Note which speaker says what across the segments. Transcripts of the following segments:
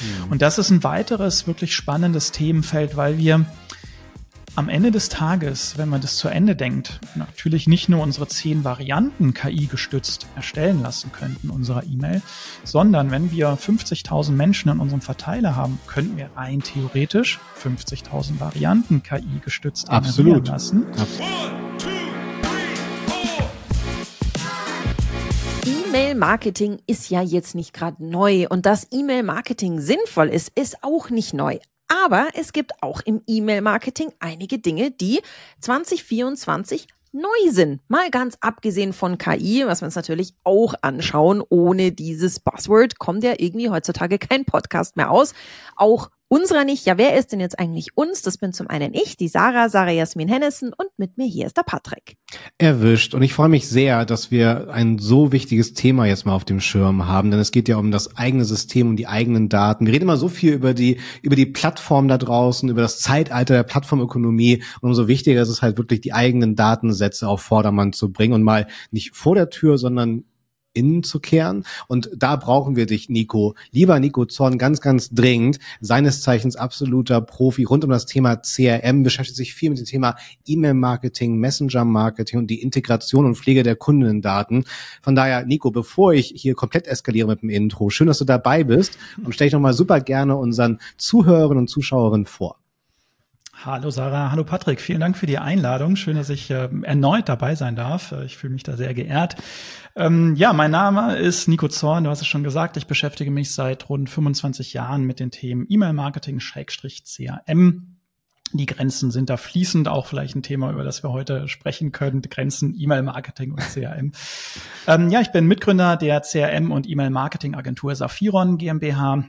Speaker 1: Mhm. Und das ist ein weiteres wirklich spannendes Themenfeld, weil wir am Ende des Tages, wenn man das zu Ende denkt, natürlich nicht nur unsere zehn Varianten KI gestützt erstellen lassen könnten, unserer E-Mail, sondern wenn wir 50.000 Menschen in unserem Verteiler haben, könnten wir rein theoretisch 50.000 Varianten KI gestützt
Speaker 2: Absolut.
Speaker 1: lassen.
Speaker 3: E-Mail-Marketing ist ja jetzt nicht gerade neu und dass E-Mail-Marketing sinnvoll ist, ist auch nicht neu. Aber es gibt auch im E-Mail-Marketing einige Dinge, die 2024 neu sind. Mal ganz abgesehen von KI, was wir uns natürlich auch anschauen. Ohne dieses Buzzword kommt ja irgendwie heutzutage kein Podcast mehr aus. Auch Unserer nicht. Ja, wer ist denn jetzt eigentlich uns? Das bin zum einen ich, die Sarah, Sarah Jasmin Hennessen und mit mir hier ist der Patrick.
Speaker 2: Erwischt. Und ich freue mich sehr, dass wir ein so wichtiges Thema jetzt mal auf dem Schirm haben, denn es geht ja um das eigene System, um die eigenen Daten. Wir reden immer so viel über die, über die Plattform da draußen, über das Zeitalter der Plattformökonomie. Und umso wichtiger ist es halt wirklich, die eigenen Datensätze auf Vordermann zu bringen und mal nicht vor der Tür, sondern innen zu kehren. Und da brauchen wir dich, Nico. Lieber Nico Zorn, ganz, ganz dringend. Seines Zeichens absoluter Profi rund um das Thema CRM, beschäftigt sich viel mit dem Thema E-Mail-Marketing, Messenger-Marketing und die Integration und Pflege der Kundendaten. Von daher, Nico, bevor ich hier komplett eskaliere mit dem Intro, schön, dass du dabei bist und stelle ich nochmal super gerne unseren Zuhörerinnen und Zuschauerinnen vor.
Speaker 1: Hallo Sarah, hallo Patrick, vielen Dank für die Einladung. Schön, dass ich äh, erneut dabei sein darf. Äh, ich fühle mich da sehr geehrt. Ähm, ja, mein Name ist Nico Zorn, du hast es schon gesagt, ich beschäftige mich seit rund 25 Jahren mit den Themen E-Mail-Marketing, Schrägstrich, CRM. Die Grenzen sind da fließend, auch vielleicht ein Thema, über das wir heute sprechen können. Grenzen, E-Mail-Marketing und CRM. ähm, ja, ich bin Mitgründer der CRM- und E-Mail-Marketing-Agentur Saphiron GmbH.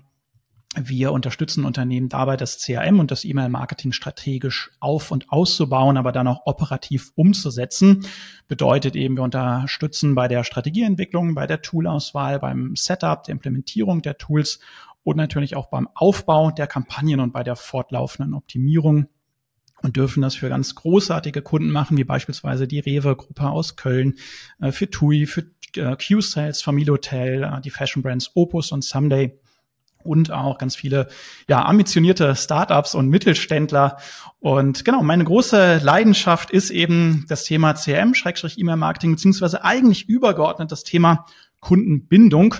Speaker 1: Wir unterstützen Unternehmen dabei, das CRM und das E-Mail-Marketing strategisch auf- und auszubauen, aber dann auch operativ umzusetzen. Bedeutet eben, wir unterstützen bei der Strategieentwicklung, bei der Toolauswahl, beim Setup, der Implementierung der Tools und natürlich auch beim Aufbau der Kampagnen und bei der fortlaufenden Optimierung und dürfen das für ganz großartige Kunden machen, wie beispielsweise die Rewe-Gruppe aus Köln, äh, für TUI, für äh, Q-Sales, Familie Hotel, äh, die Fashion Brands Opus und Someday und auch ganz viele ja ambitionierte Startups und Mittelständler. Und genau meine große Leidenschaft ist eben das Thema CRM Schrägstrich E-Mail Marketing beziehungsweise eigentlich übergeordnet das Thema Kundenbindung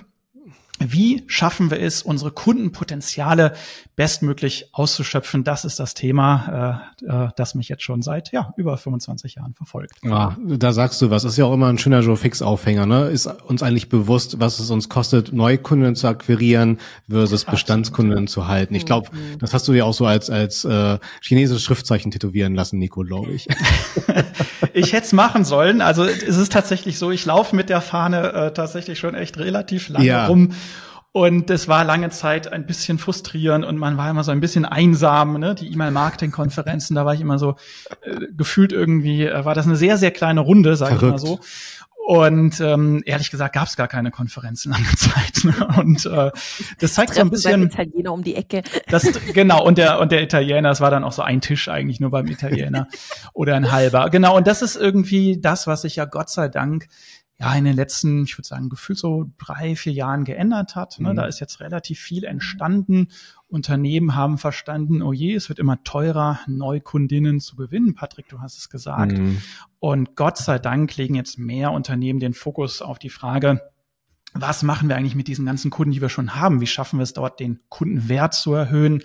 Speaker 1: wie schaffen wir es, unsere Kundenpotenziale bestmöglich auszuschöpfen? Das ist das Thema, äh, äh, das mich jetzt schon seit ja über 25 Jahren verfolgt.
Speaker 2: Ja, da sagst du was. Ist ja auch immer ein schöner Joe Fix Aufhänger. Ne? Ist uns eigentlich bewusst, was es uns kostet, Neukunden zu akquirieren versus Bestandskunden zu halten? Ich glaube, mhm. das hast du ja auch so als als äh, chinesisches Schriftzeichen tätowieren lassen, Nico, glaube ich.
Speaker 1: ich hätte es machen sollen. Also es ist tatsächlich so. Ich laufe mit der Fahne äh, tatsächlich schon echt relativ lange ja. rum und das war lange Zeit ein bisschen frustrierend und man war immer so ein bisschen einsam, ne? Die E-Mail-Marketing-Konferenzen, da war ich immer so äh, gefühlt irgendwie, äh, war das eine sehr, sehr kleine Runde, sage ich mal so. Und ähm, ehrlich gesagt gab es gar keine Konferenzen lange Zeit. Ne? Und äh, das zeigt so ein bisschen.
Speaker 3: Italiener um die Ecke.
Speaker 1: Das, genau, und der, und der Italiener, es war dann auch so ein Tisch eigentlich nur beim Italiener oder ein halber. Genau, und das ist irgendwie das, was ich ja Gott sei Dank ja in den letzten, ich würde sagen, gefühlt so drei, vier Jahren geändert hat. Ne? Mhm. Da ist jetzt relativ viel entstanden. Unternehmen haben verstanden, oh je, es wird immer teurer, Neukundinnen zu gewinnen. Patrick, du hast es gesagt. Mhm. Und Gott sei Dank legen jetzt mehr Unternehmen den Fokus auf die Frage, was machen wir eigentlich mit diesen ganzen Kunden, die wir schon haben? Wie schaffen wir es dort, den Kundenwert zu erhöhen?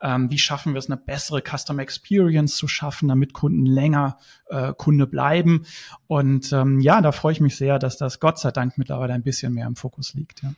Speaker 1: Ähm, wie schaffen wir es, eine bessere Customer Experience zu schaffen, damit Kunden länger äh, Kunde bleiben? Und ähm, ja, da freue ich mich sehr, dass das Gott sei Dank mittlerweile ein bisschen mehr im Fokus liegt. Ja.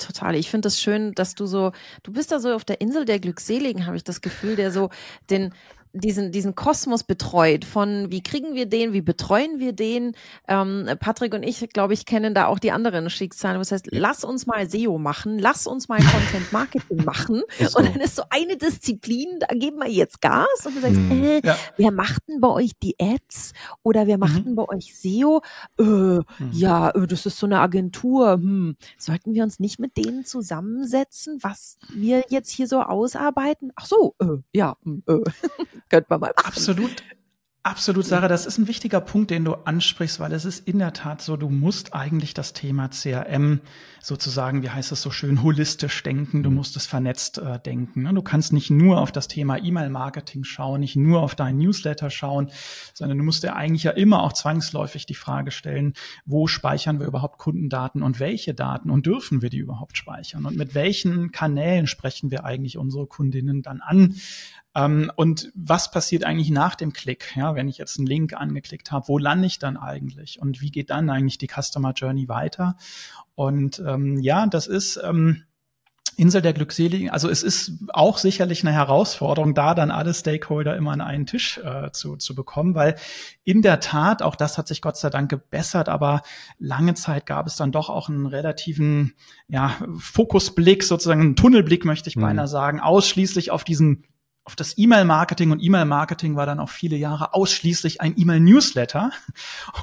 Speaker 3: Total. Ich finde es schön, dass du so, du bist da so auf der Insel der Glückseligen, habe ich das Gefühl, der so den, diesen, diesen Kosmos betreut von wie kriegen wir den, wie betreuen wir den. Ähm, Patrick und ich, glaube ich, kennen da auch die anderen Schicksale. Das heißt, lass uns mal SEO machen, lass uns mal Content Marketing machen. So. Und dann ist so eine Disziplin, da geben wir jetzt Gas und du sagst, mhm. äh, ja. wer macht denn bei euch die Ads oder wer macht mhm. denn bei euch SEO? Äh, mhm. Ja, äh, das ist so eine Agentur. Hm. Sollten wir uns nicht mit denen zusammensetzen, was wir jetzt hier so ausarbeiten? Ach so, äh, ja, hm, äh.
Speaker 1: Könnte man mal machen. Absolut. Absolut, Sarah, das ist ein wichtiger Punkt, den du ansprichst, weil es ist in der Tat so, du musst eigentlich das Thema CRM sozusagen, wie heißt es so schön, holistisch denken, du mhm. musst es vernetzt äh, denken. Ne? Du kannst nicht nur auf das Thema E-Mail-Marketing schauen, nicht nur auf deinen Newsletter schauen, sondern du musst dir eigentlich ja immer auch zwangsläufig die Frage stellen, wo speichern wir überhaupt Kundendaten und welche Daten und dürfen wir die überhaupt speichern und mit welchen Kanälen sprechen wir eigentlich unsere Kundinnen dann an? Ähm, und was passiert eigentlich nach dem Klick? Ja, wenn ich jetzt einen Link angeklickt habe, wo lande ich dann eigentlich? Und wie geht dann eigentlich die Customer Journey weiter? Und ähm, ja, das ist ähm, Insel der Glückseligen. Also es ist auch sicherlich eine Herausforderung, da dann alle Stakeholder immer an einen Tisch äh, zu, zu bekommen, weil in der Tat, auch das hat sich Gott sei Dank gebessert, aber lange Zeit gab es dann doch auch einen relativen ja, Fokusblick, sozusagen einen Tunnelblick, möchte ich mhm. beinahe sagen, ausschließlich auf diesen auf das E-Mail-Marketing und E-Mail-Marketing war dann auch viele Jahre ausschließlich ein E-Mail-Newsletter.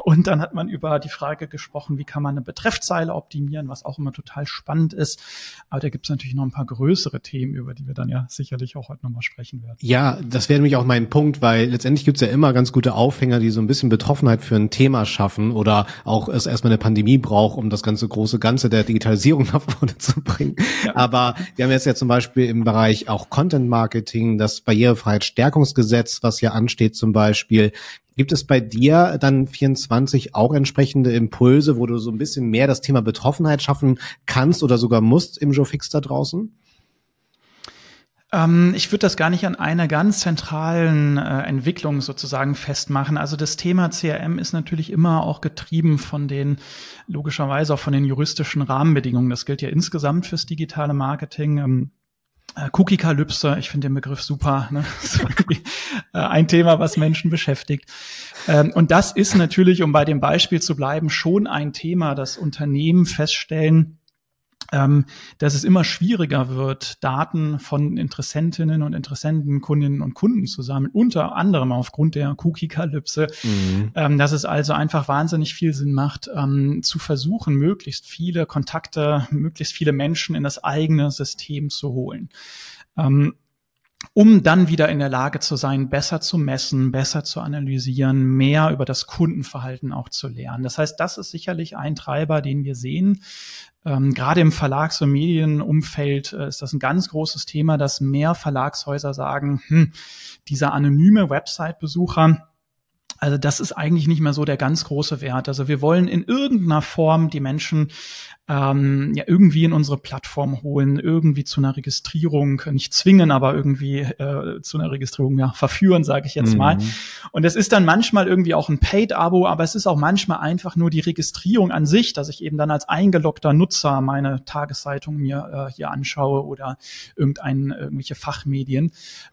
Speaker 1: Und dann hat man über die Frage gesprochen, wie kann man eine Betreffzeile optimieren, was auch immer total spannend ist. Aber da gibt es natürlich noch ein paar größere Themen, über die wir dann ja sicherlich auch heute nochmal sprechen werden.
Speaker 2: Ja, das wäre nämlich auch mein Punkt, weil letztendlich gibt es ja immer ganz gute Aufhänger, die so ein bisschen Betroffenheit für ein Thema schaffen oder auch es erstmal eine Pandemie braucht, um das ganze große Ganze der Digitalisierung nach vorne zu bringen. Ja. Aber wir haben jetzt ja zum Beispiel im Bereich auch Content Marketing das Barrierefreiheitsstärkungsgesetz, was ja ansteht zum Beispiel. Gibt es bei dir dann 24 auch entsprechende Impulse, wo du so ein bisschen mehr das Thema Betroffenheit schaffen kannst oder sogar musst im Joe Fix da draußen?
Speaker 1: Ähm, ich würde das gar nicht an einer ganz zentralen äh, Entwicklung sozusagen festmachen. Also das Thema CRM ist natürlich immer auch getrieben von den, logischerweise auch von den juristischen Rahmenbedingungen. Das gilt ja insgesamt fürs digitale Marketing. Ähm, äh, Cookie-Kalypse, ich finde den Begriff super. Ne? Äh, ein Thema, was Menschen beschäftigt. Ähm, und das ist natürlich, um bei dem Beispiel zu bleiben, schon ein Thema, das Unternehmen feststellen, ähm, dass es immer schwieriger wird, Daten von Interessentinnen und Interessenten, Kundinnen und Kunden zu sammeln, unter anderem aufgrund der Cookie-Kalypse, mhm. ähm, dass es also einfach wahnsinnig viel Sinn macht, ähm, zu versuchen, möglichst viele Kontakte, möglichst viele Menschen in das eigene System zu holen. Ähm, um dann wieder in der Lage zu sein, besser zu messen, besser zu analysieren, mehr über das Kundenverhalten auch zu lernen. Das heißt, das ist sicherlich ein Treiber, den wir sehen. Ähm, gerade im Verlags- und Medienumfeld äh, ist das ein ganz großes Thema, dass mehr Verlagshäuser sagen, hm, dieser anonyme Website-Besucher, also das ist eigentlich nicht mehr so der ganz große Wert. Also wir wollen in irgendeiner Form die Menschen ähm, ja irgendwie in unsere Plattform holen, irgendwie zu einer Registrierung, nicht zwingen, aber irgendwie äh, zu einer Registrierung ja verführen, sage ich jetzt mhm. mal. Und es ist dann manchmal irgendwie auch ein Paid-Abo, aber es ist auch manchmal einfach nur die Registrierung an sich, dass ich eben dann als eingeloggter Nutzer meine Tageszeitung mir äh, hier anschaue oder irgendein irgendwelche Fachmedien.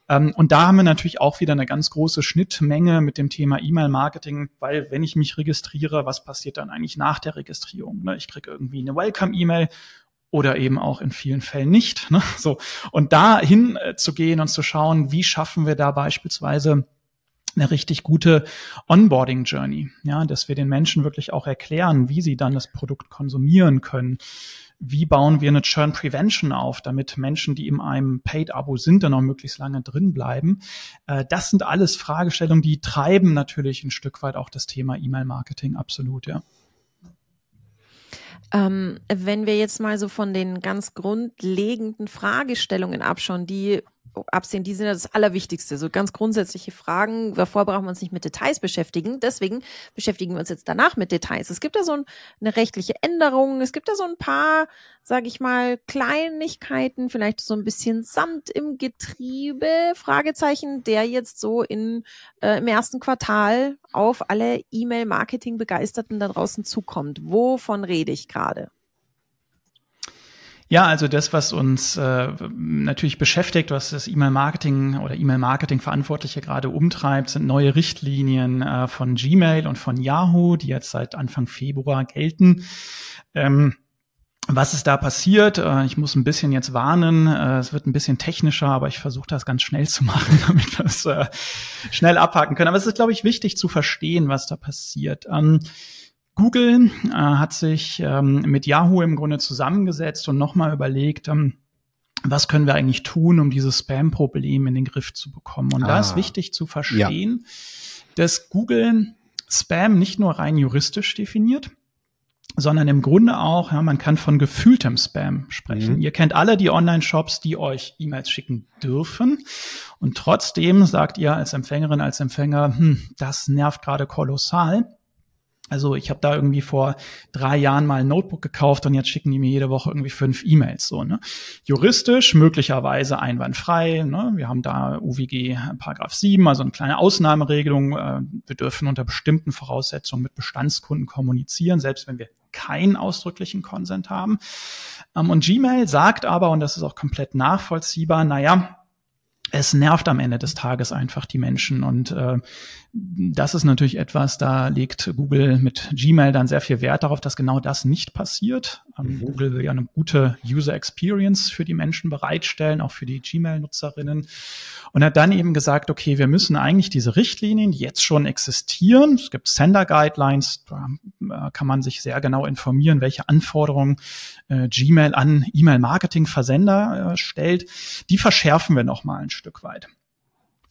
Speaker 1: Ähm, und da haben wir natürlich auch wieder eine ganz große Schnittmenge mit dem Thema E-Mail-Marketing, weil wenn ich mich registriere, was passiert dann eigentlich nach der Registrierung? Ne? Ich kriege irgendwie eine Welcome-E-Mail oder eben auch in vielen Fällen nicht. Ne? So und da hin äh, zu gehen und zu schauen, wie schaffen wir da beispielsweise eine richtig gute Onboarding Journey, ja, dass wir den Menschen wirklich auch erklären, wie sie dann das Produkt konsumieren können. Wie bauen wir eine Churn Prevention auf, damit Menschen, die in einem Paid-Abo sind, dann auch möglichst lange drin bleiben? Äh, das sind alles Fragestellungen, die treiben natürlich ein Stück weit auch das Thema E-Mail-Marketing absolut, ja.
Speaker 3: Ähm, wenn wir jetzt mal so von den ganz grundlegenden Fragestellungen abschauen, die absehen, die sind ja das Allerwichtigste. So ganz grundsätzliche Fragen. Davor brauchen wir uns nicht mit Details beschäftigen. Deswegen beschäftigen wir uns jetzt danach mit Details. Es gibt da so eine rechtliche Änderung. Es gibt da so ein paar, sage ich mal, Kleinigkeiten, vielleicht so ein bisschen Sand im Getriebe, Fragezeichen, der jetzt so in, äh, im ersten Quartal auf alle E-Mail-Marketing-Begeisterten da draußen zukommt. Wovon rede ich gerade?
Speaker 1: Ja, also das, was uns äh, natürlich beschäftigt, was das E-Mail-Marketing oder E-Mail-Marketing-Verantwortliche gerade umtreibt, sind neue Richtlinien äh, von Gmail und von Yahoo, die jetzt seit Anfang Februar gelten. Ähm, was ist da passiert? Äh, ich muss ein bisschen jetzt warnen. Äh, es wird ein bisschen technischer, aber ich versuche das ganz schnell zu machen, damit wir es äh, schnell abhaken können. Aber es ist, glaube ich, wichtig zu verstehen, was da passiert. Google äh, hat sich ähm, mit Yahoo im Grunde zusammengesetzt und nochmal überlegt, ähm, was können wir eigentlich tun, um dieses Spam-Problem in den Griff zu bekommen. Und ah. da ist ah. wichtig zu verstehen, ja. dass Google Spam nicht nur rein juristisch definiert, sondern im Grunde auch, ja, man kann von gefühltem Spam sprechen. Mhm. Ihr kennt alle die Online-Shops, die euch E-Mails schicken dürfen. Und trotzdem sagt ihr als Empfängerin, als Empfänger, hm, das nervt gerade kolossal. Also ich habe da irgendwie vor drei Jahren mal ein Notebook gekauft und jetzt schicken die mir jede Woche irgendwie fünf E-Mails. So, ne? Juristisch möglicherweise einwandfrei. Ne? Wir haben da UWG Paragraph 7, also eine kleine Ausnahmeregelung. Äh, wir dürfen unter bestimmten Voraussetzungen mit Bestandskunden kommunizieren, selbst wenn wir keinen ausdrücklichen Consent haben. Ähm, und Gmail sagt aber, und das ist auch komplett nachvollziehbar, naja, es nervt am Ende des Tages einfach die Menschen. Und äh, das ist natürlich etwas, da legt Google mit Gmail dann sehr viel Wert darauf, dass genau das nicht passiert. Ähm, mhm. Google will ja eine gute User Experience für die Menschen bereitstellen, auch für die Gmail-Nutzerinnen. Und hat dann eben gesagt, okay, wir müssen eigentlich diese Richtlinien, die jetzt schon existieren, es gibt Sender Guidelines, da äh, kann man sich sehr genau informieren, welche Anforderungen äh, Gmail an E-Mail-Marketing-Versender äh, stellt, die verschärfen wir noch mal ein Stück weit.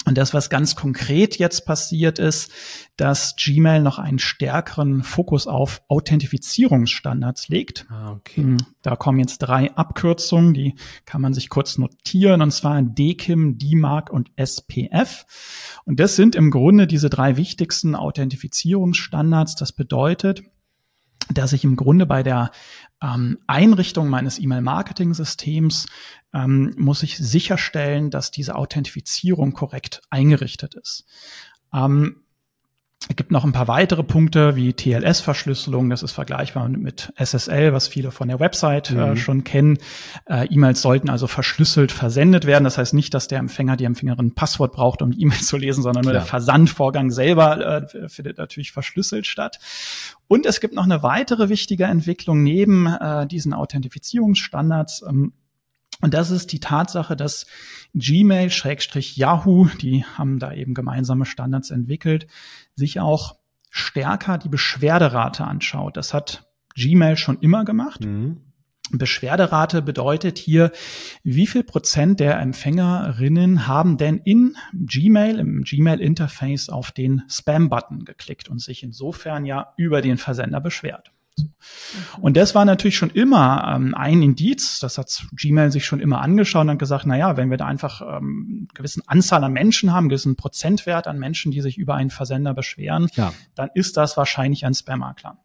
Speaker 1: Und das, was ganz konkret jetzt passiert ist, dass Gmail noch einen stärkeren Fokus auf Authentifizierungsstandards legt. Ah, okay. Hm, da kommen jetzt drei Abkürzungen, die kann man sich kurz notieren, und zwar DKIM, DMARC und SPF. Und das sind im Grunde diese drei wichtigsten Authentifizierungsstandards. Das bedeutet, dass ich im Grunde bei der ähm, Einrichtung meines E-Mail-Marketing-Systems ähm, muss ich sicherstellen, dass diese Authentifizierung korrekt eingerichtet ist. Ähm, es gibt noch ein paar weitere Punkte wie TLS-Verschlüsselung. Das ist vergleichbar mit SSL, was viele von der Website äh, mhm. äh, schon kennen. Äh, E-Mails sollten also verschlüsselt versendet werden. Das heißt nicht, dass der Empfänger, die Empfängerin ein Passwort braucht, um die E-Mail zu lesen, sondern Klar. nur der Versandvorgang selber äh, findet natürlich verschlüsselt statt. Und es gibt noch eine weitere wichtige Entwicklung neben äh, diesen Authentifizierungsstandards. Ähm, und das ist die Tatsache, dass Gmail, Schrägstrich Yahoo, die haben da eben gemeinsame Standards entwickelt, sich auch stärker die Beschwerderate anschaut. Das hat Gmail schon immer gemacht. Mhm. Beschwerderate bedeutet hier, wie viel Prozent der Empfängerinnen haben denn in Gmail, im Gmail-Interface auf den Spam-Button geklickt und sich insofern ja über den Versender beschwert. Und das war natürlich schon immer ähm, ein Indiz, das hat Gmail sich schon immer angeschaut und gesagt, na ja, wenn wir da einfach ähm, gewissen Anzahl an Menschen haben, gewissen Prozentwert an Menschen, die sich über einen Versender beschweren, ja. dann ist das wahrscheinlich ein Spam-Makler.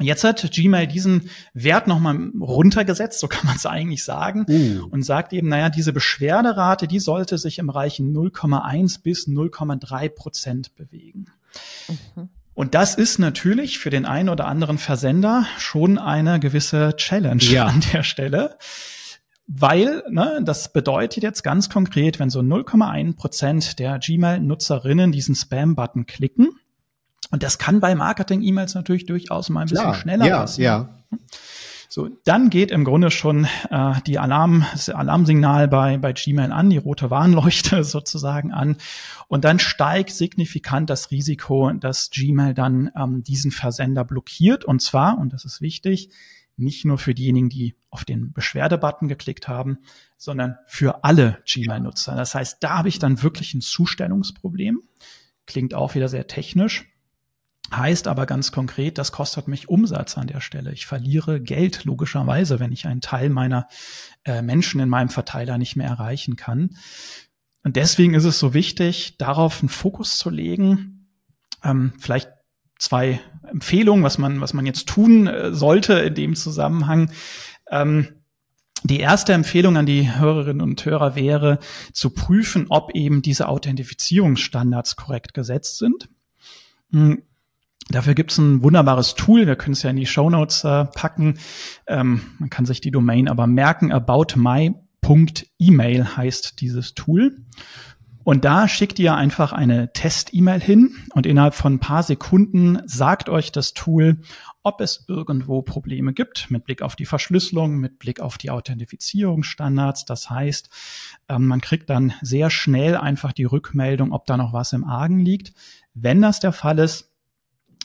Speaker 1: Jetzt hat Gmail diesen Wert nochmal runtergesetzt, so kann man es eigentlich sagen, uh. und sagt eben, naja, diese Beschwerderate, die sollte sich im Bereich 0,1 bis 0,3 Prozent bewegen. Mhm. Und das ist natürlich für den einen oder anderen Versender schon eine gewisse Challenge ja. an der Stelle. Weil, ne, das bedeutet jetzt ganz konkret, wenn so 0,1 Prozent der Gmail-Nutzerinnen diesen Spam-Button klicken, und das kann bei Marketing-E-Mails natürlich durchaus mal ein bisschen Klar, schneller
Speaker 2: ja, passieren. Ja.
Speaker 1: So, dann geht im Grunde schon äh, die Alarm, das Alarmsignal bei, bei Gmail an, die rote Warnleuchte sozusagen an. Und dann steigt signifikant das Risiko, dass Gmail dann ähm, diesen Versender blockiert. Und zwar, und das ist wichtig, nicht nur für diejenigen, die auf den Beschwerdebutton geklickt haben, sondern für alle Gmail-Nutzer. Das heißt, da habe ich dann wirklich ein Zustellungsproblem. Klingt auch wieder sehr technisch. Heißt aber ganz konkret, das kostet mich Umsatz an der Stelle. Ich verliere Geld logischerweise, wenn ich einen Teil meiner äh, Menschen in meinem Verteiler nicht mehr erreichen kann. Und deswegen ist es so wichtig, darauf einen Fokus zu legen. Ähm, vielleicht zwei Empfehlungen, was man, was man jetzt tun äh, sollte in dem Zusammenhang. Ähm, die erste Empfehlung an die Hörerinnen und Hörer wäre, zu prüfen, ob eben diese Authentifizierungsstandards korrekt gesetzt sind. Dafür gibt's ein wunderbares Tool. Wir können es ja in die Show Notes äh, packen. Ähm, man kann sich die Domain aber merken. Aboutmy.email heißt dieses Tool. Und da schickt ihr einfach eine Test-E-Mail hin und innerhalb von ein paar Sekunden sagt euch das Tool, ob es irgendwo Probleme gibt mit Blick auf die Verschlüsselung, mit Blick auf die Authentifizierungsstandards. Das heißt, ähm, man kriegt dann sehr schnell einfach die Rückmeldung, ob da noch was im Argen liegt. Wenn das der Fall ist,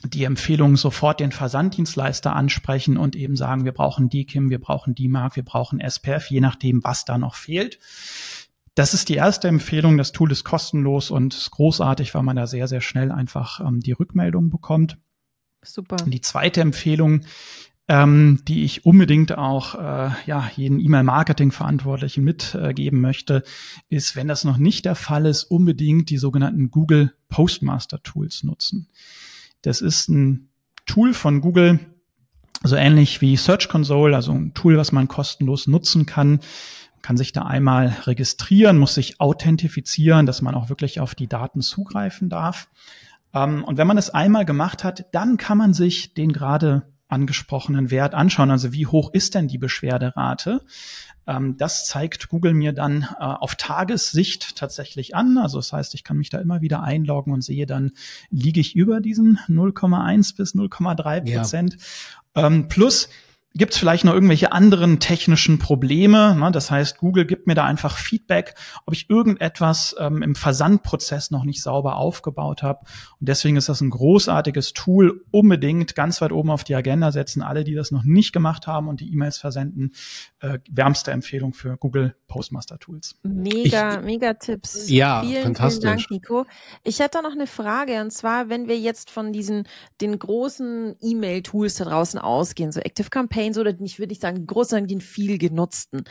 Speaker 1: die Empfehlung sofort den Versanddienstleister ansprechen und eben sagen, wir brauchen DKIM, wir brauchen DMARC, wir brauchen SPF, je nachdem, was da noch fehlt. Das ist die erste Empfehlung. Das Tool ist kostenlos und ist großartig, weil man da sehr, sehr schnell einfach ähm, die Rückmeldung bekommt. Super. Und die zweite Empfehlung, ähm, die ich unbedingt auch äh, ja, jeden E-Mail-Marketing-Verantwortlichen mitgeben äh, möchte, ist, wenn das noch nicht der Fall ist, unbedingt die sogenannten Google Postmaster Tools nutzen. Das ist ein Tool von Google, so ähnlich wie Search Console, also ein Tool, was man kostenlos nutzen kann. Man kann sich da einmal registrieren, muss sich authentifizieren, dass man auch wirklich auf die Daten zugreifen darf. Ähm, und wenn man es einmal gemacht hat, dann kann man sich den gerade angesprochenen Wert anschauen. Also wie hoch ist denn die Beschwerderate? Ähm, das zeigt Google mir dann äh, auf Tagessicht tatsächlich an. Also das heißt, ich kann mich da immer wieder einloggen und sehe dann, liege ich über diesen 0,1 bis 0,3 Prozent. Ja. Ähm, plus Gibt es vielleicht noch irgendwelche anderen technischen Probleme? Ne? Das heißt, Google gibt mir da einfach Feedback, ob ich irgendetwas ähm, im Versandprozess noch nicht sauber aufgebaut habe. Und deswegen ist das ein großartiges Tool. Unbedingt ganz weit oben auf die Agenda setzen. Alle, die das noch nicht gemacht haben und die E-Mails versenden, äh, wärmste Empfehlung für Google Postmaster Tools.
Speaker 3: Mega, ich, mega Tipps.
Speaker 2: Ja, vielen, fantastisch. Vielen Dank,
Speaker 3: Nico. Ich hätte noch eine Frage und zwar, wenn wir jetzt von diesen den großen E-Mail-Tools da draußen ausgehen, so Active Campaigns oder nicht würde ich sagen groß, sondern den viel genutzten.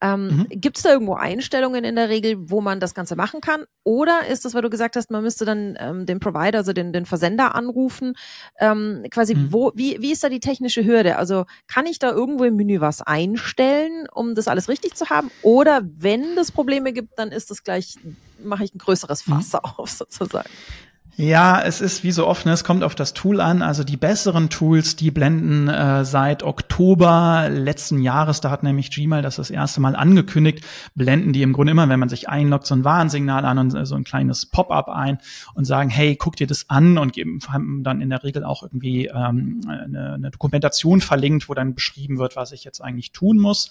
Speaker 3: Ähm, mhm. Gibt es da irgendwo Einstellungen in der Regel, wo man das Ganze machen kann? Oder ist das, weil du gesagt hast, man müsste dann ähm, den Provider, also den, den Versender anrufen? Ähm, quasi, mhm. wo, wie, wie ist da die technische Hürde? Also kann ich da irgendwo im Menü was einstellen, um das alles richtig zu haben? Oder wenn es Probleme gibt, dann ist das gleich, mache ich ein größeres mhm. Fass mhm. auf sozusagen.
Speaker 1: Ja, es ist wie so oft, ne, es kommt auf das Tool an. Also die besseren Tools, die blenden äh, seit Oktober letzten Jahres, da hat nämlich Gmail das das erste Mal angekündigt, blenden die im Grunde immer, wenn man sich einloggt, so ein Warnsignal an und so ein kleines Pop-up ein und sagen, hey, guck dir das an und geben dann in der Regel auch irgendwie ähm, eine, eine Dokumentation verlinkt, wo dann beschrieben wird, was ich jetzt eigentlich tun muss.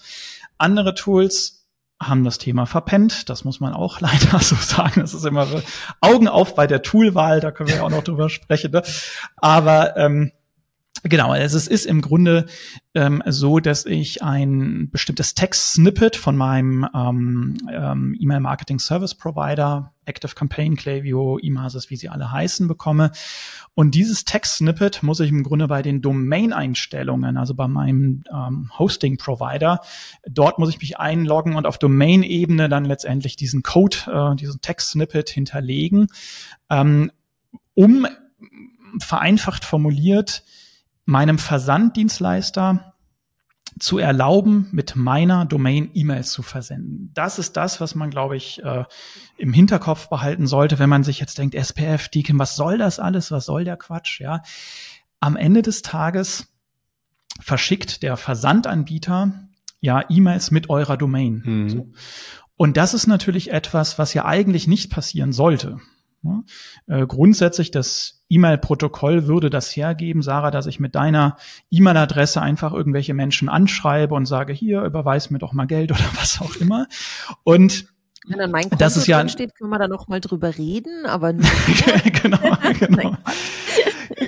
Speaker 1: Andere Tools haben das Thema verpennt. Das muss man auch leider so sagen. Das ist immer so Augen auf bei der Toolwahl, da können wir ja auch noch drüber sprechen. Ne? Aber ähm, Genau, also es ist im Grunde ähm, so, dass ich ein bestimmtes Text-Snippet von meinem ähm, ähm, E-Mail-Marketing-Service-Provider, Active Campaign, Klaviyo, Emasis, wie sie alle heißen, bekomme. Und dieses Text-Snippet muss ich im Grunde bei den Domain-Einstellungen, also bei meinem ähm, Hosting-Provider, dort muss ich mich einloggen und auf Domain-Ebene dann letztendlich diesen Code, äh, diesen Text-Snippet hinterlegen, ähm, um vereinfacht formuliert, meinem Versanddienstleister zu erlauben, mit meiner Domain E-Mails zu versenden. Das ist das, was man, glaube ich, äh, im Hinterkopf behalten sollte, wenn man sich jetzt denkt, SPF, DKIM, was soll das alles? Was soll der Quatsch? Ja, am Ende des Tages verschickt der Versandanbieter ja E-Mails mit eurer Domain. Mhm. So. Und das ist natürlich etwas, was ja eigentlich nicht passieren sollte. Ja, äh, grundsätzlich das E-Mail-Protokoll würde das hergeben, Sarah, dass ich mit deiner E-Mail-Adresse einfach irgendwelche Menschen anschreibe und sage, hier, überweis mir doch mal Geld oder was auch immer. Und
Speaker 3: wenn dann mein Konto das ist ja, steht, können wir da noch mal drüber reden, aber
Speaker 1: genau, genau.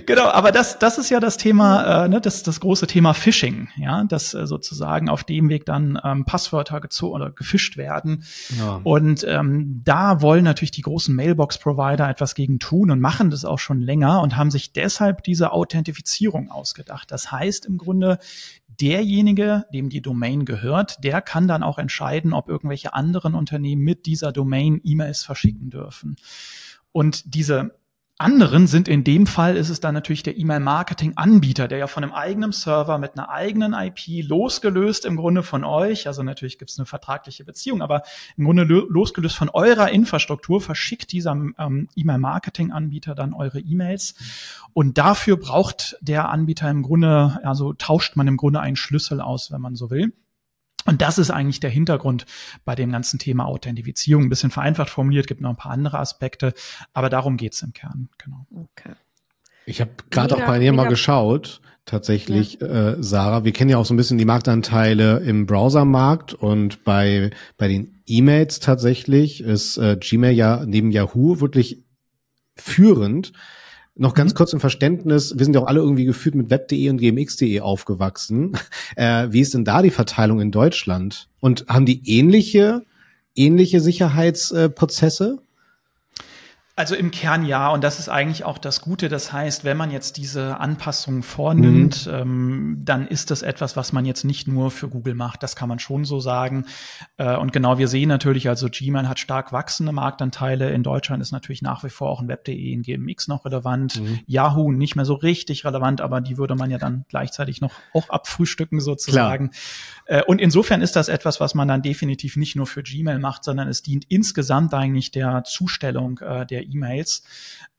Speaker 1: Genau, aber das, das ist ja das Thema, äh, ne, das, das große Thema Phishing, ja, dass äh, sozusagen auf dem Weg dann ähm, Passwörter gezogen oder gefischt werden. Ja. Und ähm, da wollen natürlich die großen Mailbox-Provider etwas gegen tun und machen das auch schon länger und haben sich deshalb diese Authentifizierung ausgedacht. Das heißt im Grunde, derjenige, dem die Domain gehört, der kann dann auch entscheiden, ob irgendwelche anderen Unternehmen mit dieser Domain E-Mails verschicken dürfen. Und diese anderen sind in dem Fall ist es dann natürlich der E-Mail-Marketing-Anbieter, der ja von einem eigenen Server mit einer eigenen IP losgelöst im Grunde von euch, also natürlich gibt es eine vertragliche Beziehung, aber im Grunde losgelöst von eurer Infrastruktur verschickt dieser ähm, E-Mail-Marketing-Anbieter dann eure E-Mails. Und dafür braucht der Anbieter im Grunde, also tauscht man im Grunde einen Schlüssel aus, wenn man so will. Und das ist eigentlich der Hintergrund bei dem ganzen Thema Authentifizierung. Ein bisschen vereinfacht formuliert, gibt noch ein paar andere Aspekte, aber darum geht's im Kern, genau. Okay.
Speaker 2: Ich habe gerade auch bei dir mal geschaut, tatsächlich, ja. äh, Sarah. Wir kennen ja auch so ein bisschen die Marktanteile im Browsermarkt und bei, bei den E-Mails tatsächlich ist äh, Gmail ja neben Yahoo wirklich führend. Noch ganz mhm. kurz im Verständnis, wir sind ja auch alle irgendwie gefühlt mit web.de und gmx.de aufgewachsen. Äh, wie ist denn da die Verteilung in Deutschland? Und haben die ähnliche, ähnliche Sicherheitsprozesse?
Speaker 1: Also im Kern ja, und das ist eigentlich auch das Gute. Das heißt, wenn man jetzt diese Anpassungen vornimmt, mhm. ähm, dann ist das etwas, was man jetzt nicht nur für Google macht. Das kann man schon so sagen. Äh, und genau, wir sehen natürlich, also Gmail hat stark wachsende Marktanteile. In Deutschland ist natürlich nach wie vor auch ein Web.de in GMX noch relevant. Mhm. Yahoo nicht mehr so richtig relevant, aber die würde man ja dann gleichzeitig noch auch abfrühstücken sozusagen. Äh, und insofern ist das etwas, was man dann definitiv nicht nur für Gmail macht, sondern es dient insgesamt eigentlich der Zustellung äh, der E-Mails.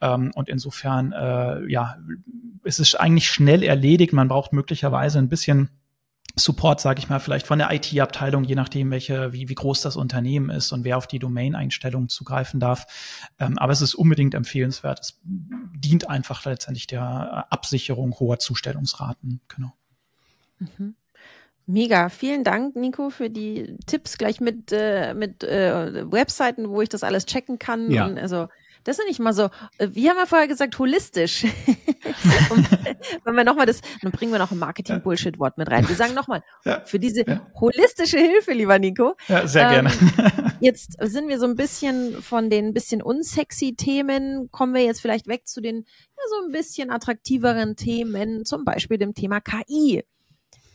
Speaker 1: Ähm, und insofern, äh, ja, ist es eigentlich schnell erledigt. Man braucht möglicherweise ein bisschen Support, sage ich mal, vielleicht von der IT-Abteilung, je nachdem, welche, wie, wie groß das Unternehmen ist und wer auf die Domain-Einstellungen zugreifen darf. Ähm, aber es ist unbedingt empfehlenswert. Es dient einfach letztendlich der Absicherung hoher Zustellungsraten. Genau.
Speaker 3: Mhm. Mega, vielen Dank, Nico, für die Tipps gleich mit, äh, mit äh, Webseiten, wo ich das alles checken kann. Ja. Und also das ist nicht mal so, äh, wie haben wir vorher gesagt, holistisch. Und wenn wir nochmal das, dann bringen wir noch ein Marketing-Bullshit-Wort mit rein. Wir sagen nochmal, ja. für diese holistische Hilfe, lieber Nico.
Speaker 1: Ja, sehr ähm,
Speaker 3: gerne. jetzt sind wir so ein bisschen von den bisschen unsexy Themen, kommen wir jetzt vielleicht weg zu den ja, so ein bisschen attraktiveren Themen, zum Beispiel dem Thema KI.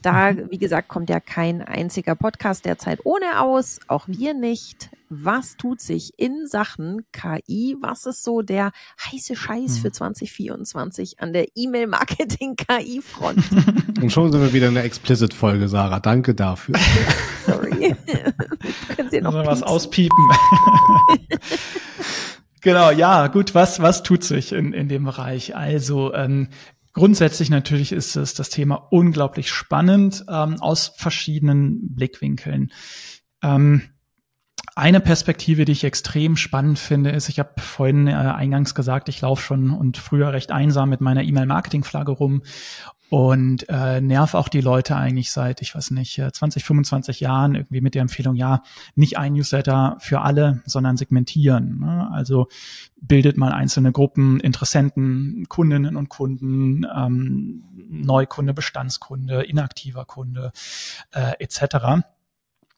Speaker 3: Da, mhm. wie gesagt, kommt ja kein einziger Podcast derzeit ohne aus, auch wir nicht. Was tut sich in Sachen KI? Was ist so der heiße Scheiß für 2024 hm. an der E-Mail-Marketing-KI-Front?
Speaker 2: Und schon sind wir wieder in der Explicit-Folge, Sarah. Danke dafür. Sorry.
Speaker 1: Können Sie noch was auspiepen? Genau, ja, gut, was, was tut sich in, in dem Bereich? Also, ähm, Grundsätzlich natürlich ist es das Thema unglaublich spannend ähm, aus verschiedenen Blickwinkeln. Ähm, eine Perspektive, die ich extrem spannend finde, ist, ich habe vorhin äh, eingangs gesagt, ich laufe schon und früher recht einsam mit meiner E-Mail-Marketing-Flagge rum und äh, nerv auch die Leute eigentlich seit, ich weiß nicht, 20, äh, 25 Jahren irgendwie mit der Empfehlung, ja, nicht ein Newsletter für alle, sondern segmentieren. Ne? Also bildet mal einzelne Gruppen, Interessenten, Kundinnen und Kunden, ähm, Neukunde, Bestandskunde, inaktiver Kunde äh, etc.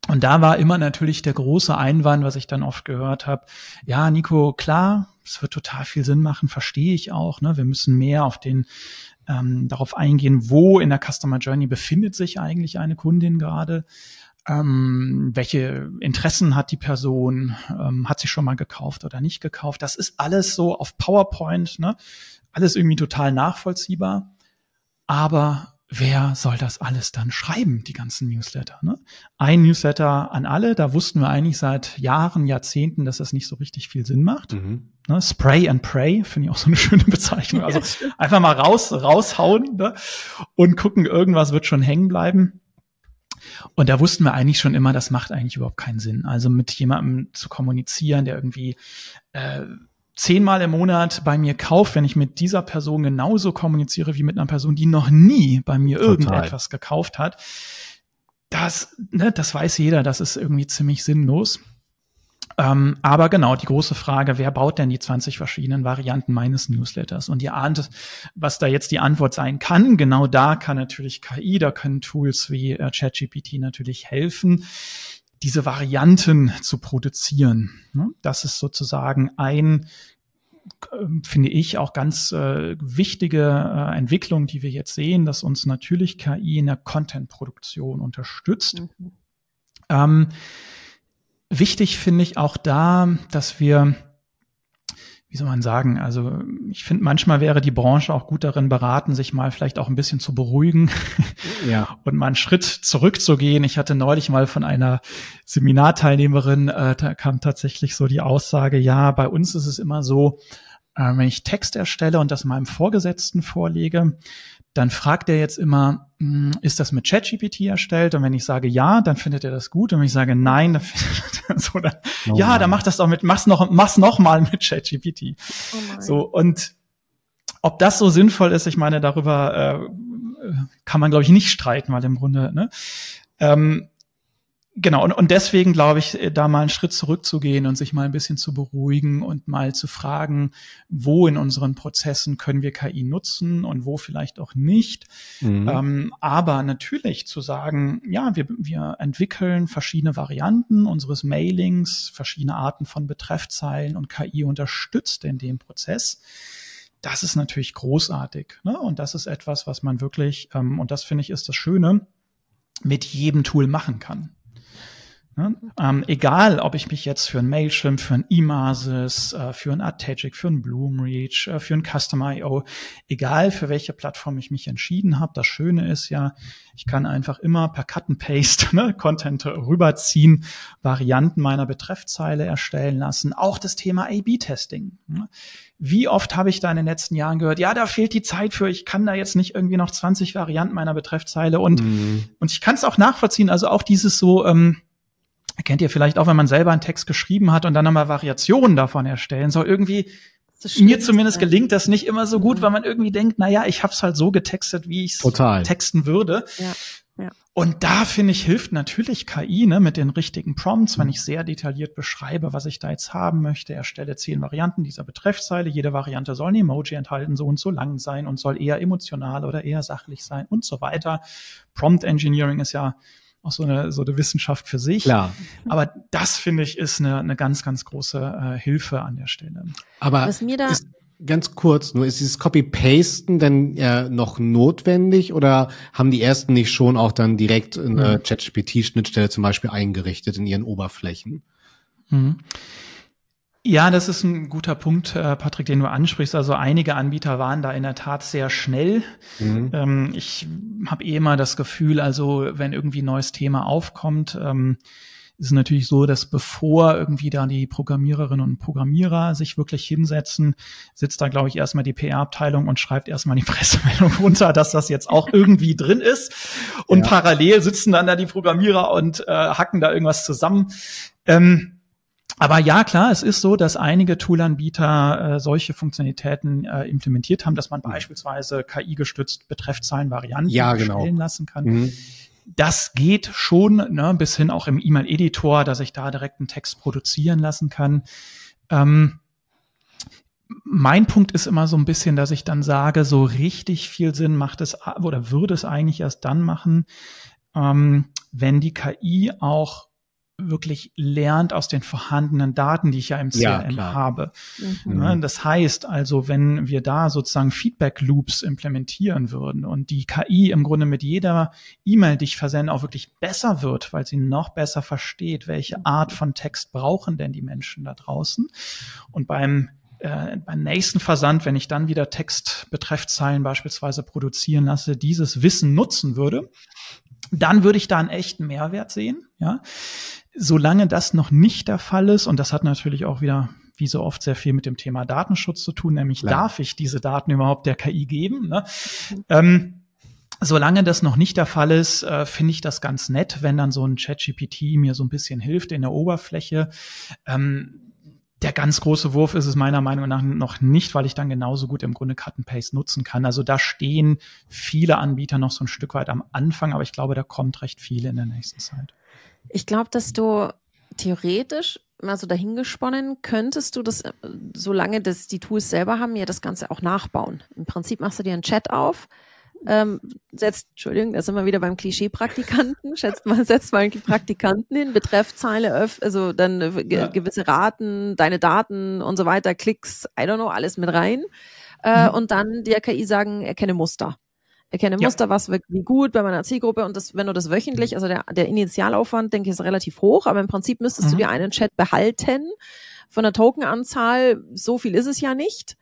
Speaker 1: Und da war immer natürlich der große Einwand, was ich dann oft gehört habe, ja, Nico, klar, es wird total viel Sinn machen, verstehe ich auch. Ne? Wir müssen mehr auf den ähm, darauf eingehen, wo in der Customer Journey befindet sich eigentlich eine Kundin gerade. Ähm, welche Interessen hat die Person? Ähm, hat sie schon mal gekauft oder nicht gekauft? Das ist alles so auf PowerPoint, ne? Alles irgendwie total nachvollziehbar. Aber wer soll das alles dann schreiben, die ganzen Newsletter? Ne? Ein Newsletter an alle, da wussten wir eigentlich seit Jahren, Jahrzehnten, dass das nicht so richtig viel Sinn macht. Mhm. Ne? Spray and Pray, finde ich auch so eine schöne Bezeichnung. Also einfach mal raus, raushauen ne? und gucken, irgendwas wird schon hängen bleiben. Und da wussten wir eigentlich schon immer, das macht eigentlich überhaupt keinen Sinn. Also mit jemandem zu kommunizieren, der irgendwie äh, zehnmal im Monat bei mir kauft, wenn ich mit dieser Person genauso kommuniziere wie mit einer Person, die noch nie bei mir Total. irgendetwas gekauft hat, das, ne, das weiß jeder, das ist irgendwie ziemlich sinnlos. Ähm, aber genau, die große Frage, wer baut denn die 20 verschiedenen Varianten meines Newsletters? Und ihr ahnt, was da jetzt die Antwort sein kann. Genau da kann natürlich KI, da können Tools wie äh, ChatGPT natürlich helfen diese Varianten zu produzieren. Ne? Das ist sozusagen ein finde ich auch ganz äh, wichtige äh, Entwicklung, die wir jetzt sehen, dass uns natürlich KI in der Content-Produktion unterstützt. Mhm. Ähm, wichtig finde ich auch da, dass wir wie soll man sagen, also ich finde, manchmal wäre die Branche auch gut darin beraten, sich mal vielleicht auch ein bisschen zu beruhigen ja. und mal einen Schritt zurückzugehen. Ich hatte neulich mal von einer Seminarteilnehmerin, äh, da kam tatsächlich so die Aussage, ja, bei uns ist es immer so, äh, wenn ich Text erstelle und das meinem Vorgesetzten vorlege, dann fragt er jetzt immer, hm, ist das mit ChatGPT erstellt? Und wenn ich sage ja, dann findet er das gut. Und wenn ich sage nein, dann findet er so, dann, oh ja, dann mach das doch mit, mach's noch, mach's noch mal mit ChatGPT. Oh so und ob das so sinnvoll ist, ich meine, darüber äh, kann man glaube ich nicht streiten, weil im Grunde ne, ähm, Genau, und, und deswegen glaube ich, äh, da mal einen Schritt zurückzugehen und sich mal ein bisschen zu beruhigen und mal zu fragen, wo in unseren Prozessen können wir KI nutzen und wo vielleicht auch nicht. Mhm. Ähm, aber natürlich zu sagen, ja, wir, wir entwickeln verschiedene Varianten unseres Mailings, verschiedene Arten von Betreffzeilen und KI unterstützt in dem Prozess. Das ist natürlich großartig. Ne? Und das ist etwas, was man wirklich, ähm, und das finde ich ist das Schöne, mit jedem Tool machen kann. Ne? Ähm, egal, ob ich mich jetzt für ein Mailchimp, für ein Emasis, äh, für ein Artegic, für ein Bloomreach, äh, für ein Custom.io, egal für welche Plattform ich mich entschieden habe, das Schöne ist ja, ich kann einfach immer per Cut and Paste ne, Content rüberziehen, Varianten meiner Betreffzeile erstellen lassen, auch das Thema A-B-Testing. Ne? Wie oft habe ich da in den letzten Jahren gehört, ja, da fehlt die Zeit für, ich kann da jetzt nicht irgendwie noch 20 Varianten meiner Betreffzeile und, mhm. und ich kann es auch nachvollziehen, also auch dieses so, ähm, Kennt ihr vielleicht auch, wenn man selber einen Text geschrieben hat und dann nochmal Variationen davon erstellen soll. Irgendwie, mir zumindest gelingt das nicht immer so gut, mhm. weil man irgendwie denkt, na ja, ich habe es halt so getextet, wie ich es texten würde. Ja. Ja. Und da finde ich, hilft natürlich KI ne, mit den richtigen Prompts, wenn ich sehr detailliert beschreibe, was ich da jetzt haben möchte. Erstelle zehn Varianten dieser Betreffzeile. Jede Variante soll ein Emoji enthalten, so und so lang sein und soll eher emotional oder eher sachlich sein und so weiter. Prompt Engineering ist ja auch so eine, so eine Wissenschaft für sich.
Speaker 2: Klar.
Speaker 1: Aber das finde ich ist eine, eine ganz, ganz große äh, Hilfe an der Stelle.
Speaker 2: Aber Was mir da ist, ganz kurz, nur ist dieses Copy-Pasten denn äh, noch notwendig oder haben die ersten nicht schon auch dann direkt eine mhm. ChatGPT-Schnittstelle zum Beispiel eingerichtet in ihren Oberflächen?
Speaker 1: Mhm. Ja, das ist ein guter Punkt, äh, Patrick, den du ansprichst. Also einige Anbieter waren da in der Tat sehr schnell. Mhm. Ähm, ich habe eh immer das Gefühl, also wenn irgendwie ein neues Thema aufkommt, ähm, ist es natürlich so, dass bevor irgendwie da die Programmiererinnen und Programmierer sich wirklich hinsetzen, sitzt da, glaube ich, erstmal die PR-Abteilung und schreibt erstmal die Pressemeldung runter, dass das jetzt auch irgendwie drin ist. Und ja. parallel sitzen dann da die Programmierer und äh, hacken da irgendwas zusammen. Ähm, aber ja, klar, es ist so, dass einige Toolanbieter äh, solche Funktionalitäten äh, implementiert haben, dass man mhm. beispielsweise KI-gestützt Betreffzahlenvarianten
Speaker 2: ja, genau.
Speaker 1: erstellen lassen kann. Mhm. Das geht schon, ne, bis hin auch im E-Mail-Editor, dass ich da direkt einen Text produzieren lassen kann. Ähm, mein Punkt ist immer so ein bisschen, dass ich dann sage, so richtig viel Sinn macht es oder würde es eigentlich erst dann machen, ähm, wenn die KI auch wirklich lernt aus den vorhandenen Daten, die ich ja im CRM ja, habe. Mhm. Das heißt also, wenn wir da sozusagen Feedback Loops implementieren würden und die KI im Grunde mit jeder E-Mail, die ich versende, auch wirklich besser wird, weil sie noch besser versteht, welche Art von Text brauchen denn die Menschen da draußen. Und beim äh, beim nächsten Versand, wenn ich dann wieder Textbetreffzeilen beispielsweise produzieren lasse, dieses Wissen nutzen würde, dann würde ich da einen echten Mehrwert sehen. Ja, Solange das noch nicht der Fall ist, und das hat natürlich auch wieder wie so oft sehr viel mit dem Thema Datenschutz zu tun, nämlich Klar. darf ich diese Daten überhaupt der KI geben? Ne? Ähm, Solange das noch nicht der Fall ist, äh, finde ich das ganz nett, wenn dann so ein ChatGPT mir so ein bisschen hilft in der Oberfläche. Ähm, der ganz große Wurf ist es meiner Meinung nach noch nicht, weil ich dann genauso gut im Grunde Cut and Paste nutzen kann. Also da stehen viele Anbieter noch so ein Stück weit am Anfang, aber ich glaube, da kommt recht viel in der nächsten Zeit.
Speaker 3: Ich glaube, dass du theoretisch mal so dahingesponnen, könntest du das, äh, solange das die Tools selber haben, ja das Ganze auch nachbauen. Im Prinzip machst du dir einen Chat auf, ähm, setzt, Entschuldigung, da sind wir wieder beim Klischee-Praktikanten, schätzt mal, setzt mal einen Praktikanten hin, Betreffzeile, also dann äh, ja. gewisse Raten, deine Daten und so weiter, Klicks, I don't know, alles mit rein. Äh, mhm. Und dann der KI sagen, erkenne Muster erkenne Muster, ja. was wirkt wie gut bei meiner Zielgruppe und das, wenn du das wöchentlich, also der, der Initialaufwand, denke ich, ist relativ hoch, aber im Prinzip müsstest mhm. du dir einen Chat behalten. Von der Tokenanzahl, so viel ist es ja nicht.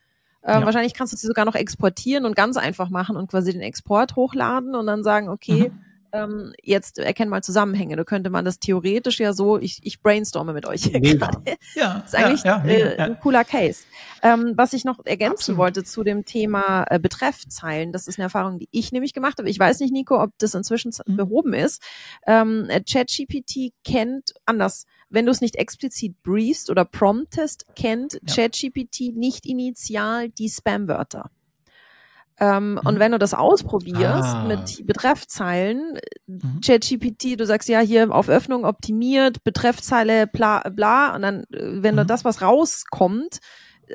Speaker 3: Äh, ja. Wahrscheinlich kannst du sie sogar noch exportieren und ganz einfach machen und quasi den Export hochladen und dann sagen, okay, mhm ähm, jetzt erkennen mal Zusammenhänge. Da könnte man das theoretisch ja so, ich, ich brainstorme mit euch hier gerade. Ja, ist eigentlich ja, ja, äh, ein cooler Case. Ähm, was ich noch ergänzen Absolut. wollte zu dem Thema äh, Betreffzeilen, das ist eine Erfahrung, die ich nämlich gemacht habe. Ich weiß nicht, Nico, ob das inzwischen mhm. behoben ist. Ähm, ChatGPT kennt anders wenn du es nicht explizit briefst oder promptest, kennt ja. ChatGPT nicht initial die Spam-Wörter. Ähm, mhm. Und wenn du das ausprobierst ah. mit Betreffzeilen, mhm. ChatGPT, du sagst ja hier auf Öffnung optimiert, Betreffzeile bla bla, und dann, äh, wenn mhm. da das was rauskommt,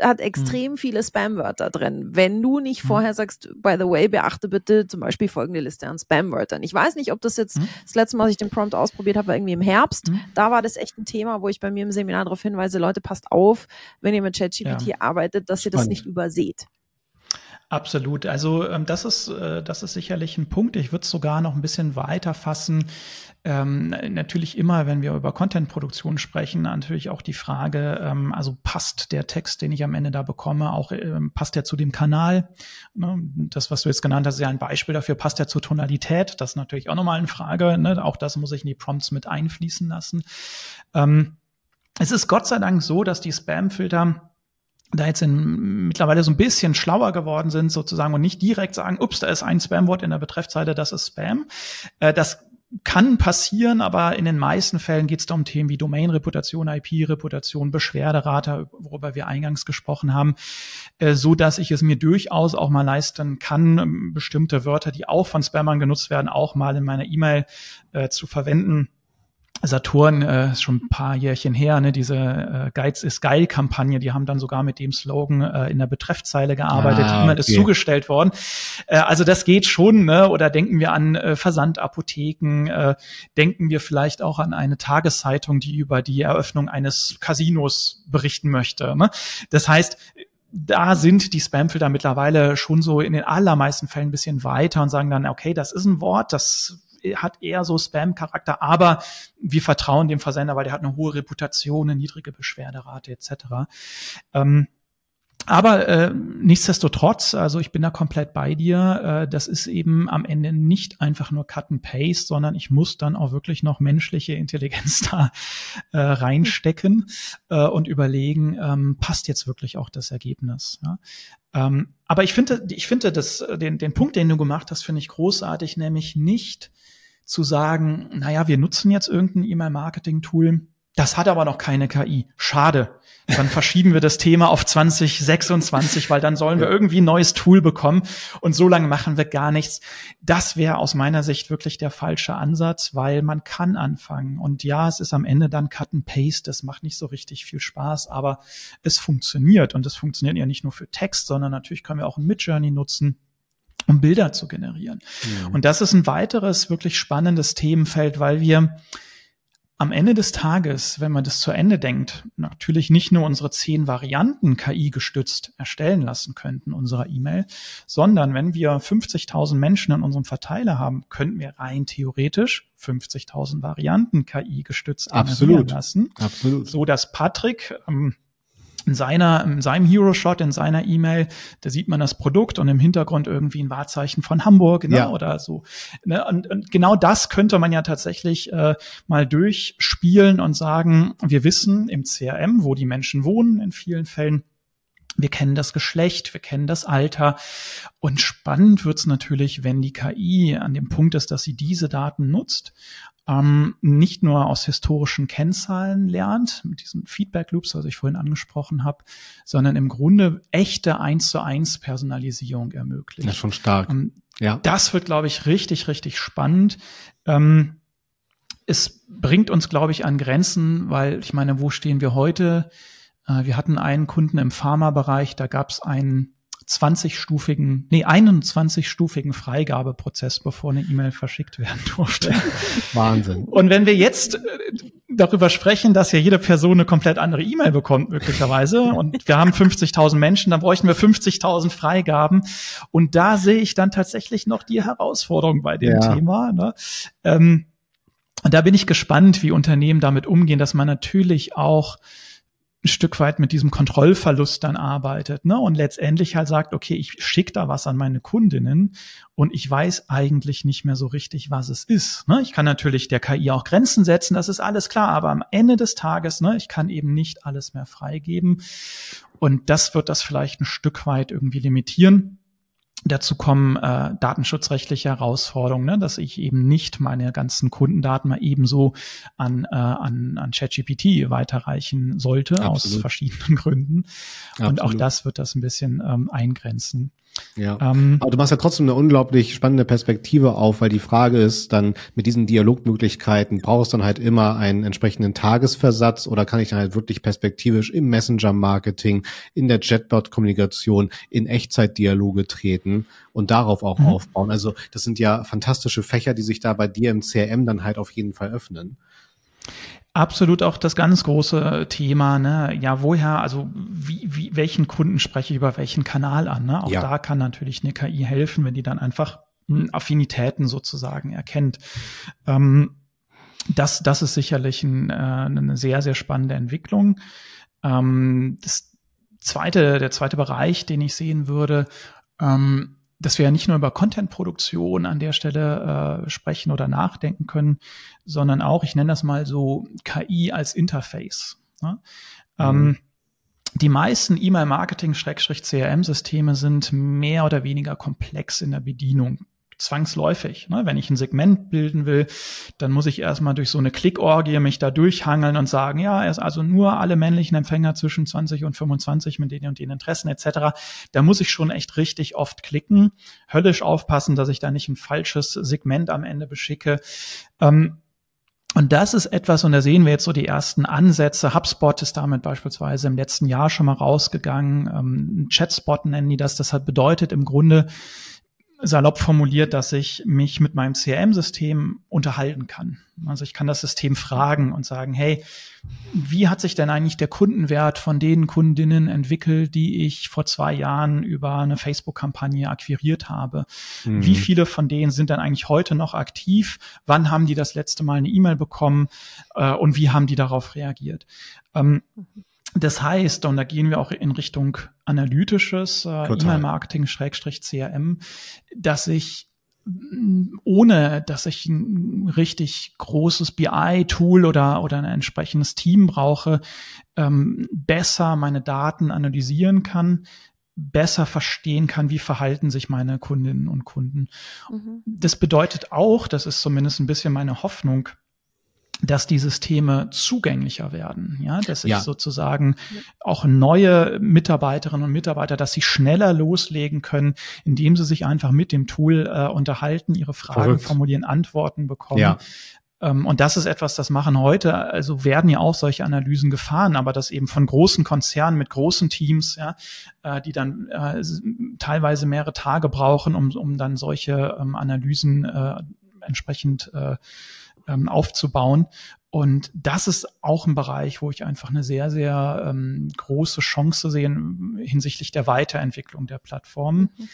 Speaker 3: hat extrem mhm. viele Spamwörter drin. Wenn du nicht mhm. vorher sagst, by the way, beachte bitte zum Beispiel folgende Liste an Spamwörtern. Ich weiß nicht, ob das jetzt mhm. das letzte Mal, als ich den Prompt ausprobiert habe, war irgendwie im Herbst. Mhm. Da war das echt ein Thema, wo ich bei mir im Seminar darauf hinweise, Leute, passt auf, wenn ihr mit ChatGPT ja. arbeitet, dass Spannend. ihr das nicht überseht.
Speaker 1: Absolut. Also ähm, das ist äh, das ist sicherlich ein Punkt. Ich würde es sogar noch ein bisschen weiter fassen. Ähm, natürlich immer, wenn wir über Content-Produktion sprechen, natürlich auch die Frage, ähm, also passt der Text, den ich am Ende da bekomme, auch ähm, passt der zu dem Kanal? Ne? Das, was du jetzt genannt hast, ist ja ein Beispiel dafür, passt der zur Tonalität? Das ist natürlich auch nochmal eine Frage. Ne? Auch das muss ich in die Prompts mit einfließen lassen. Ähm, es ist Gott sei Dank so, dass die Spam-Filter da jetzt in, mittlerweile so ein bisschen schlauer geworden sind sozusagen und nicht direkt sagen, ups, da ist ein Spam-Wort in der Betreffzeile, das ist Spam. Äh, das kann passieren, aber in den meisten Fällen geht es da um Themen wie Domain-Reputation, IP-Reputation, Beschwerderate, worüber wir eingangs gesprochen haben, äh, so dass ich es mir durchaus auch mal leisten kann, ähm, bestimmte Wörter, die auch von Spammern genutzt werden, auch mal in meiner E-Mail äh, zu verwenden Saturn äh, ist schon ein paar Jährchen her, ne, diese äh, Geiz ist geil Kampagne, die haben dann sogar mit dem Slogan äh, in der Betreffzeile gearbeitet, ah, E-Mail okay. ist zugestellt worden. Äh, also das geht schon, ne? Oder denken wir an äh, Versandapotheken, äh, denken wir vielleicht auch an eine Tageszeitung, die über die Eröffnung eines Casinos berichten möchte. Ne? Das heißt, da sind die Spamfilter mittlerweile schon so in den allermeisten Fällen ein bisschen weiter und sagen dann, okay, das ist ein Wort, das hat eher so Spam-Charakter, aber wir vertrauen dem Versender, weil der hat eine hohe Reputation, eine niedrige Beschwerderate etc. Ähm, aber äh, nichtsdestotrotz, also ich bin da komplett bei dir. Äh, das ist eben am Ende nicht einfach nur Cut and Paste, sondern ich muss dann auch wirklich noch menschliche Intelligenz da äh, reinstecken äh, und überlegen, ähm, passt jetzt wirklich auch das Ergebnis. Ja? Ähm, aber ich finde, ich finde das, den, den Punkt, den du gemacht hast, finde ich großartig, nämlich nicht zu sagen, naja, wir nutzen jetzt irgendein E-Mail-Marketing-Tool, das hat aber noch keine KI. Schade. Dann verschieben wir das Thema auf 2026, weil dann sollen wir irgendwie ein neues Tool bekommen und so lange machen wir gar nichts. Das wäre aus meiner Sicht wirklich der falsche Ansatz, weil man kann anfangen. Und ja, es ist am Ende dann Cut and Paste. Das macht nicht so richtig viel Spaß, aber es funktioniert. Und es funktioniert ja nicht nur für Text, sondern natürlich können wir auch ein Midjourney nutzen um Bilder zu generieren. Mhm. Und das ist ein weiteres wirklich spannendes Themenfeld, weil wir am Ende des Tages, wenn man das zu Ende denkt, natürlich nicht nur unsere zehn Varianten KI gestützt erstellen lassen könnten, unserer E-Mail, sondern wenn wir 50.000 Menschen in unserem Verteiler haben, könnten wir rein theoretisch 50.000 Varianten KI gestützt
Speaker 2: Absolut.
Speaker 1: lassen.
Speaker 2: Absolut.
Speaker 1: So dass Patrick, ähm, in seiner, in seinem Hero-Shot, in seiner E-Mail, da sieht man das Produkt und im Hintergrund irgendwie ein Wahrzeichen von Hamburg ne, ja. oder so. Ne? Und, und genau das könnte man ja tatsächlich äh, mal durchspielen und sagen, wir wissen im CRM, wo die Menschen wohnen in vielen Fällen. Wir kennen das Geschlecht, wir kennen das Alter. Und spannend wird's natürlich, wenn die KI an dem Punkt ist, dass sie diese Daten nutzt ähm, nicht nur aus historischen Kennzahlen lernt, mit diesen Feedback Loops, was ich vorhin angesprochen habe, sondern im Grunde echte eins zu eins Personalisierung ermöglicht.
Speaker 2: Das ist schon stark. Ähm,
Speaker 1: ja. Das wird, glaube ich, richtig, richtig spannend. Ähm, es bringt uns, glaube ich, an Grenzen, weil ich meine, wo stehen wir heute? Äh, wir hatten einen Kunden im Pharmabereich, da gab es einen 20-stufigen, nee, 21-stufigen Freigabeprozess, bevor eine E-Mail verschickt werden durfte.
Speaker 2: Wahnsinn.
Speaker 1: Und wenn wir jetzt äh, darüber sprechen, dass ja jede Person eine komplett andere E-Mail bekommt, möglicherweise, und wir haben 50.000 Menschen, dann bräuchten wir 50.000 Freigaben. Und da sehe ich dann tatsächlich noch die Herausforderung bei dem ja. Thema. Ne? Ähm, und da bin ich gespannt, wie Unternehmen damit umgehen, dass man natürlich auch ein Stück weit mit diesem Kontrollverlust dann arbeitet ne? und letztendlich halt sagt, okay, ich schicke da was an meine Kundinnen und ich weiß eigentlich nicht mehr so richtig, was es ist. Ne? Ich kann natürlich der KI auch Grenzen setzen, das ist alles klar, aber am Ende des Tages, ne, ich kann eben nicht alles mehr freigeben und das wird das vielleicht ein Stück weit irgendwie limitieren. Dazu kommen äh, datenschutzrechtliche Herausforderungen, ne, dass ich eben nicht meine ganzen Kundendaten mal ebenso an, äh, an, an ChatGPT weiterreichen sollte, Absolut. aus verschiedenen Gründen. Absolut. Und auch das wird das ein bisschen ähm, eingrenzen.
Speaker 2: Ja, ähm, aber du machst ja trotzdem eine unglaublich spannende Perspektive auf, weil die Frage ist dann mit diesen Dialogmöglichkeiten, brauchst du dann halt immer einen entsprechenden Tagesversatz oder kann ich dann halt wirklich perspektivisch im Messenger-Marketing, in der Chatbot-Kommunikation, in Echtzeitdialoge treten und darauf auch mhm. aufbauen. Also das sind ja fantastische Fächer, die sich da bei dir im CRM dann halt auf jeden Fall öffnen.
Speaker 1: Absolut auch das ganz große Thema, ne? Ja, woher, also wie, wie, welchen Kunden spreche ich über welchen Kanal an? Ne? Auch ja. da kann natürlich eine KI helfen, wenn die dann einfach hm, Affinitäten sozusagen erkennt. Ähm, das, das ist sicherlich ein, äh, eine sehr, sehr spannende Entwicklung. Ähm, das zweite, der zweite Bereich, den ich sehen würde, ähm, dass wir ja nicht nur über Content-Produktion an der Stelle äh, sprechen oder nachdenken können, sondern auch, ich nenne das mal so KI als Interface. Ne? Mhm. Ähm, die meisten E-Mail-Marketing-CRM-Systeme sind mehr oder weniger komplex in der Bedienung zwangsläufig. Ne? Wenn ich ein Segment bilden will, dann muss ich erstmal durch so eine Klickorgie mich da durchhangeln und sagen, ja, also nur alle männlichen Empfänger zwischen 20 und 25 mit denen und den Interessen etc. Da muss ich schon echt richtig oft klicken, höllisch aufpassen, dass ich da nicht ein falsches Segment am Ende beschicke. Ähm, und das ist etwas, und da sehen wir jetzt so die ersten Ansätze. HubSpot ist damit beispielsweise im letzten Jahr schon mal rausgegangen. Ähm, Chatspot nennen die das. Das hat bedeutet im Grunde, salopp formuliert, dass ich mich mit meinem CRM-System unterhalten kann. Also ich kann das System fragen und sagen, hey, wie hat sich denn eigentlich der Kundenwert von den Kundinnen entwickelt, die ich vor zwei Jahren über eine Facebook-Kampagne akquiriert habe? Mhm. Wie viele von denen sind dann eigentlich heute noch aktiv? Wann haben die das letzte Mal eine E-Mail bekommen? Äh, und wie haben die darauf reagiert? Ähm, das heißt, und da gehen wir auch in Richtung analytisches äh, E-Mail-Marketing Schrägstrich CRM, dass ich mm, ohne dass ich ein richtig großes BI-Tool oder, oder ein entsprechendes Team brauche, ähm, besser meine Daten analysieren kann, besser verstehen kann, wie verhalten sich meine Kundinnen und Kunden. Mhm. Das bedeutet auch, das ist zumindest ein bisschen meine Hoffnung, dass die Systeme zugänglicher werden, ja, dass ich ja. sozusagen auch neue Mitarbeiterinnen und Mitarbeiter, dass sie schneller loslegen können, indem sie sich einfach mit dem Tool äh, unterhalten, ihre Fragen Verrückt. formulieren, Antworten bekommen. Ja. Ähm, und das ist etwas, das machen heute, also werden ja auch solche Analysen gefahren, aber das eben von großen Konzernen mit großen Teams, ja, äh, die dann äh, teilweise mehrere Tage brauchen, um, um dann solche ähm, Analysen äh, entsprechend äh, ähm, aufzubauen. Und das ist auch ein Bereich, wo ich einfach eine sehr, sehr ähm, große Chance sehe hinsichtlich der Weiterentwicklung der Plattform. Mhm.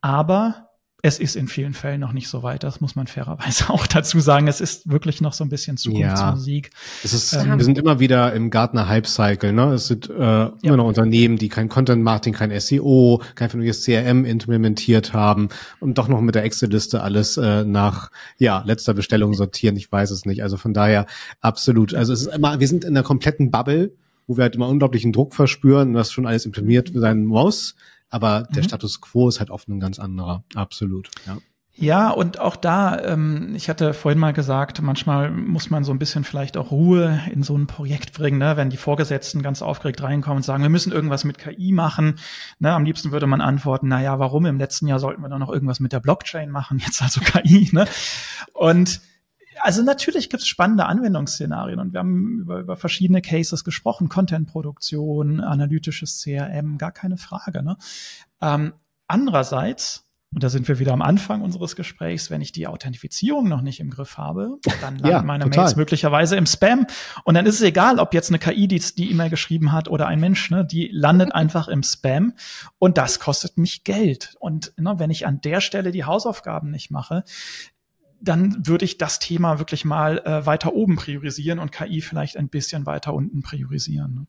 Speaker 1: Aber es ist in vielen Fällen noch nicht so weit. Das muss man fairerweise auch dazu sagen. Es ist wirklich noch so ein bisschen Zukunftsmusik. Ja,
Speaker 2: es ist, ähm, wir sind immer wieder im Gartner Hype Cycle. Ne? Es sind äh, immer ja. noch Unternehmen, die kein Content Marketing, kein SEO, kein vernünftiges CRM implementiert haben und doch noch mit der Excel-Liste alles äh, nach ja letzter Bestellung sortieren. Ich weiß es nicht. Also von daher absolut. Also es ist immer, wir sind in einer kompletten Bubble, wo wir halt immer unglaublichen Druck verspüren, was schon alles implementiert sein muss. Aber der mhm. Status quo ist halt oft ein ganz anderer. Absolut, ja.
Speaker 1: Ja, und auch da, ähm, ich hatte vorhin mal gesagt, manchmal muss man so ein bisschen vielleicht auch Ruhe in so ein Projekt bringen, ne? wenn die Vorgesetzten ganz aufgeregt reinkommen und sagen, wir müssen irgendwas mit KI machen. Ne? Am liebsten würde man antworten, na ja, warum? Im letzten Jahr sollten wir doch noch irgendwas mit der Blockchain machen, jetzt also KI. Ne? Und also natürlich gibt es spannende Anwendungsszenarien und wir haben über, über verschiedene Cases gesprochen, Contentproduktion, analytisches CRM, gar keine Frage. Ne? Ähm, andererseits, und da sind wir wieder am Anfang unseres Gesprächs, wenn ich die Authentifizierung noch nicht im Griff habe, dann landen ja, meine total. Mails möglicherweise im Spam. Und dann ist es egal, ob jetzt eine KI die, die E-Mail geschrieben hat oder ein Mensch, ne, die landet einfach im Spam. Und das kostet mich Geld. Und ne, wenn ich an der Stelle die Hausaufgaben nicht mache, dann würde ich das Thema wirklich mal äh, weiter oben priorisieren und KI vielleicht ein bisschen weiter unten priorisieren.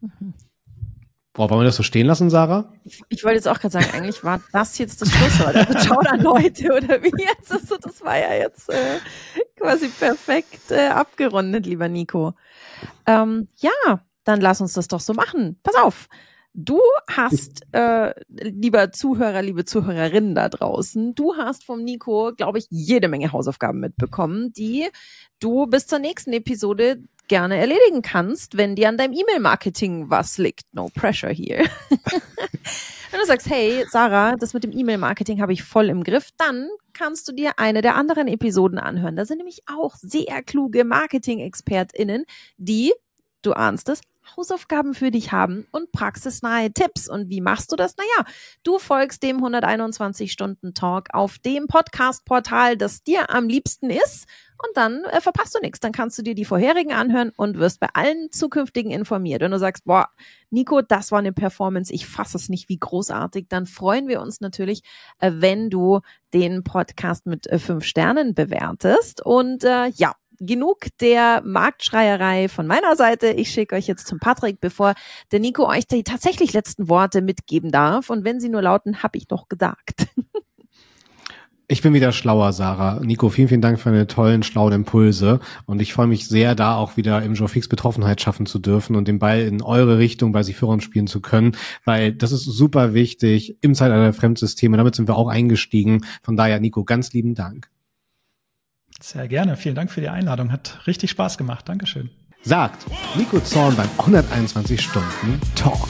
Speaker 2: Ne? Mhm. Boah, wollen wir das so stehen lassen, Sarah?
Speaker 3: Ich, ich wollte jetzt auch gerade sagen, eigentlich war das jetzt das Schlusswort. Also schau dann Leute oder wie jetzt? Also das war ja jetzt äh, quasi perfekt äh, abgerundet, lieber Nico. Ähm, ja, dann lass uns das doch so machen. Pass auf. Du hast, äh, lieber Zuhörer, liebe Zuhörerinnen da draußen, du hast vom Nico, glaube ich, jede Menge Hausaufgaben mitbekommen, die du bis zur nächsten Episode gerne erledigen kannst, wenn dir an deinem E-Mail-Marketing was liegt. No pressure hier. Wenn du sagst, hey, Sarah, das mit dem E-Mail-Marketing habe ich voll im Griff, dann kannst du dir eine der anderen Episoden anhören. Da sind nämlich auch sehr kluge Marketing-ExpertInnen, die, du ahnst es, Hausaufgaben für dich haben und praxisnahe Tipps. Und wie machst du das? Naja, du folgst dem 121-Stunden-Talk auf dem Podcast-Portal, das dir am liebsten ist. Und dann äh, verpasst du nichts. Dann kannst du dir die vorherigen anhören und wirst bei allen zukünftigen informiert. Wenn du sagst, boah, Nico, das war eine Performance, ich fasse es nicht, wie großartig, dann freuen wir uns natürlich, äh, wenn du den Podcast mit äh, fünf Sternen bewertest. Und äh, ja, genug der Marktschreierei von meiner Seite. Ich schicke euch jetzt zum Patrick, bevor der Nico euch die tatsächlich letzten Worte mitgeben darf. Und wenn sie nur lauten, hab ich doch gesagt.
Speaker 2: Ich bin wieder schlauer, Sarah. Nico, vielen, vielen Dank für deine tollen, schlauen Impulse. Und ich freue mich sehr, da auch wieder im Joe Fix Betroffenheit schaffen zu dürfen und den Ball in eure Richtung bei sich Führern spielen zu können, weil das ist super wichtig im Zeitalter der Fremdsysteme. Damit sind wir auch eingestiegen. Von daher, Nico, ganz lieben Dank.
Speaker 1: Sehr gerne. Vielen Dank für die Einladung. Hat richtig Spaß gemacht. Dankeschön.
Speaker 2: Sagt Nico Zorn beim 121 Stunden Talk.